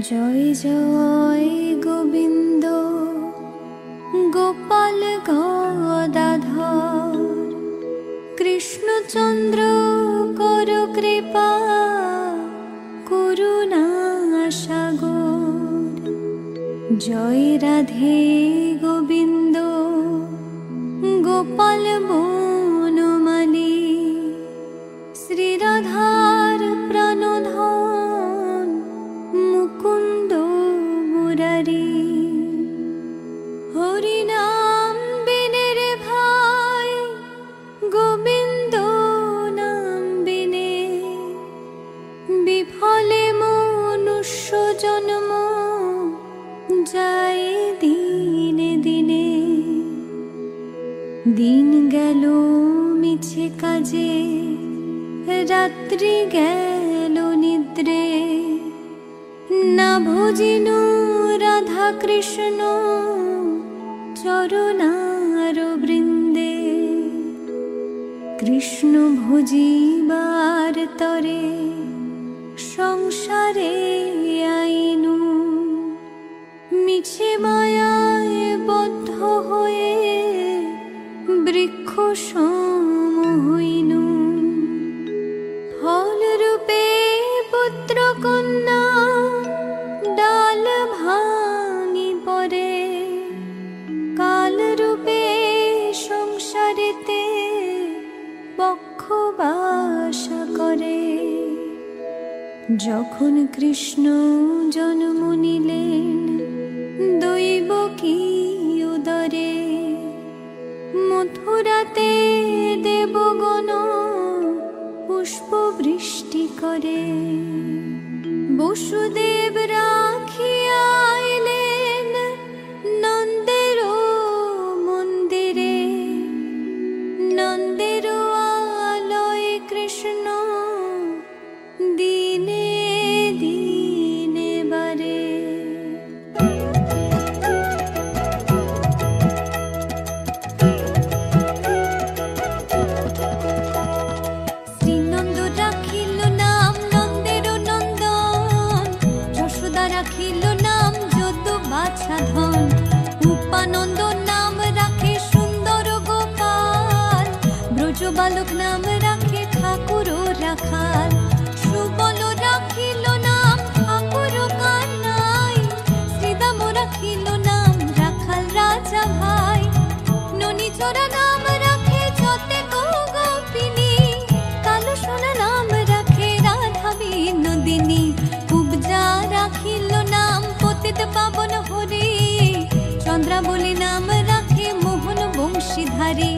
জয় জয় গোবিন্দ, গোপাল গদাধর। কৃষ্ণচন্দ্র, কর কৃপা, করুণা সাগর। জয় রাধে গোবিন্দ, গোপাল বনমালী শ্রীরাধার দিন গেল মিছে কাজে, রাত্রি গেল নিদ্রে। না ভজিন রাধা কৃষ্ণ, চরণার বৃন্দে। কৃষ্ণ ভজিবার তরে সংসারে আইনু, মিছে মায়ায় কৃষ্ণ জন্ম নিলেন দৈব কি উদরে? মথুরাতে দেবগণ পুষ্প বৃষ্টি করে। বসুদেব রাখিয়া বালক নাম রাখে ঠাকুর রাখাল। সুবল রাখিল নাম ঠাকুর কানাই শ্রীদাম রাখিল নাম রাখাল রাজা ভাই। ননীচরা নাম রাখে যতে গোপিনী কালো সোনা নাম রাখে রাধা বিনোদিনী। উপজা রাখিল নাম পতিত পাবন হরি। চন্দ্রাবলী নাম রাখে মোহন বংশীধারী।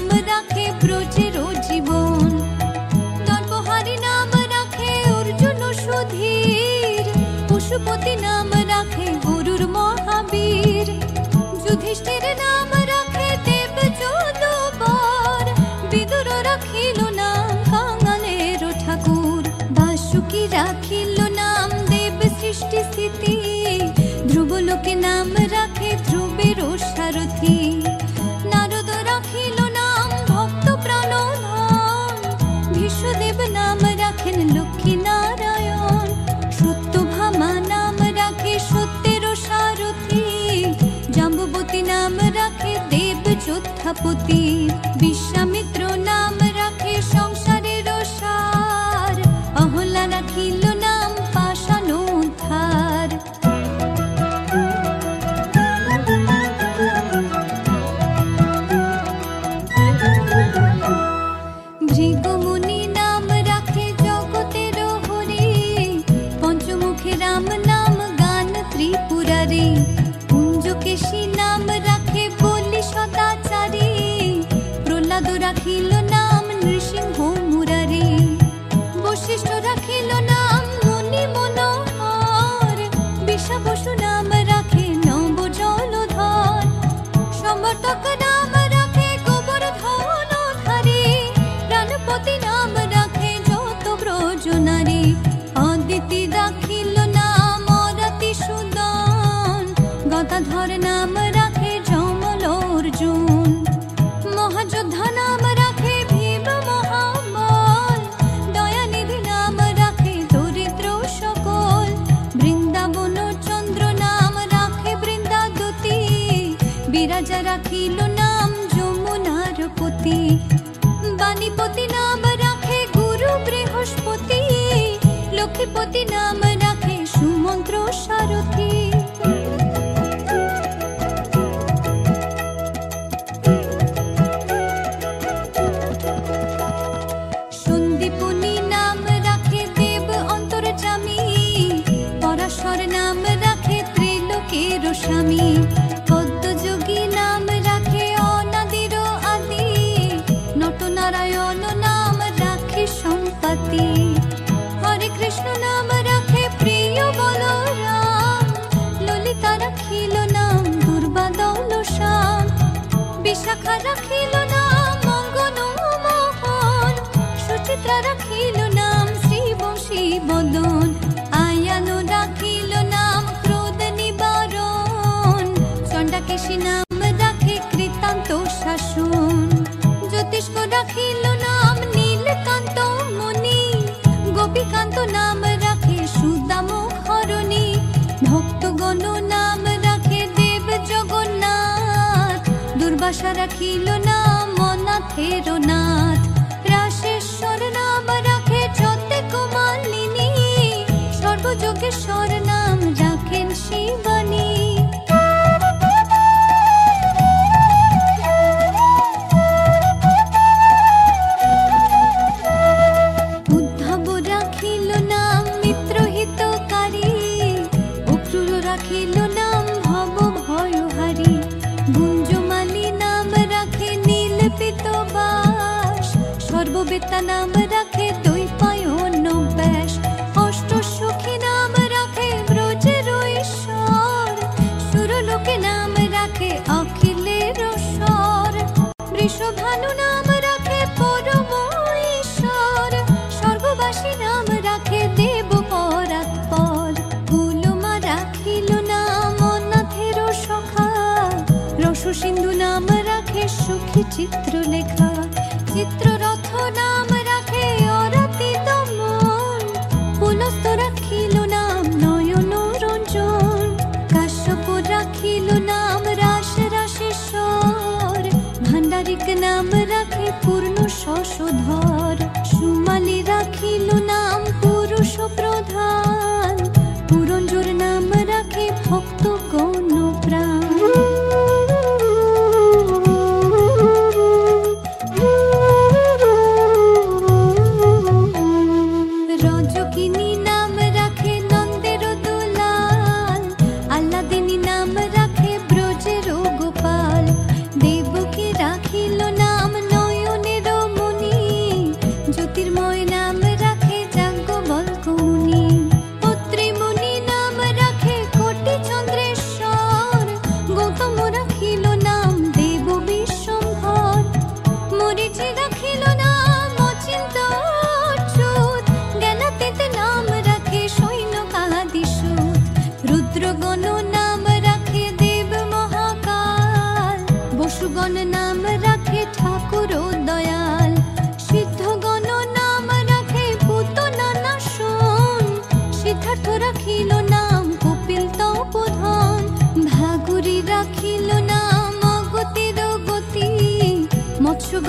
নাম রাখে ব্রজের রাখে অর্জুন পশুপতি নাম রাখে গুরুর মহাবীর। যুধিষ্ঠির যোদ্ধাপতি বিশ্বামিত্র रखिलो আশা রাখিল না মনাথের নাথ। রাশেশ্বর নাম রাখে যতে কুমালিনী। সর্বযোগেশ্বর চিত্র লেখা চিত্র রথ নাম রাখে অরাতিত মন। পুলস্ত রাখিল নাম নয়ন রঞ্জন। কাশ্যপ রাখিল নাম রাস রাশেশ্বর ভান্ডারিক নাম রাখে পূর্ণ শশধর সুমালি রাখিল নাম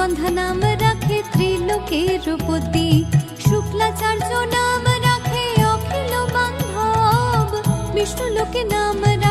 নীলকণ্ঠ নাম রাখে ত্রিলোকের পতি শুক্লাচার্য নাম রাখে অখিল বান্ধব বিষ্ণু লোকে নাম রাখে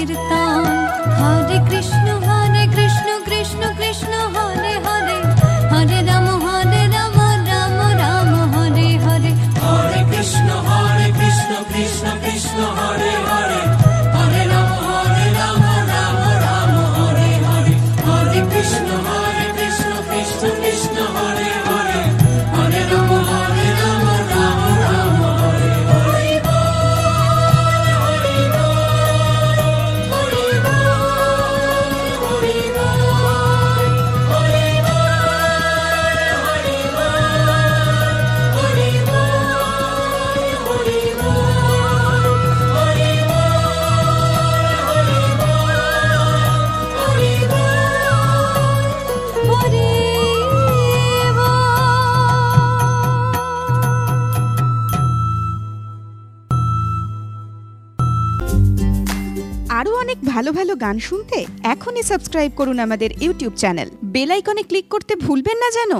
সংকীর্তন হরে কৃষ্ণ হরে গান শুনতে এখনই সাবস্ক্রাইব করুন আমাদের ইউটিউব চ্যানেল বেল আইকনে ক্লিক করতে ভুলবেন না যেন।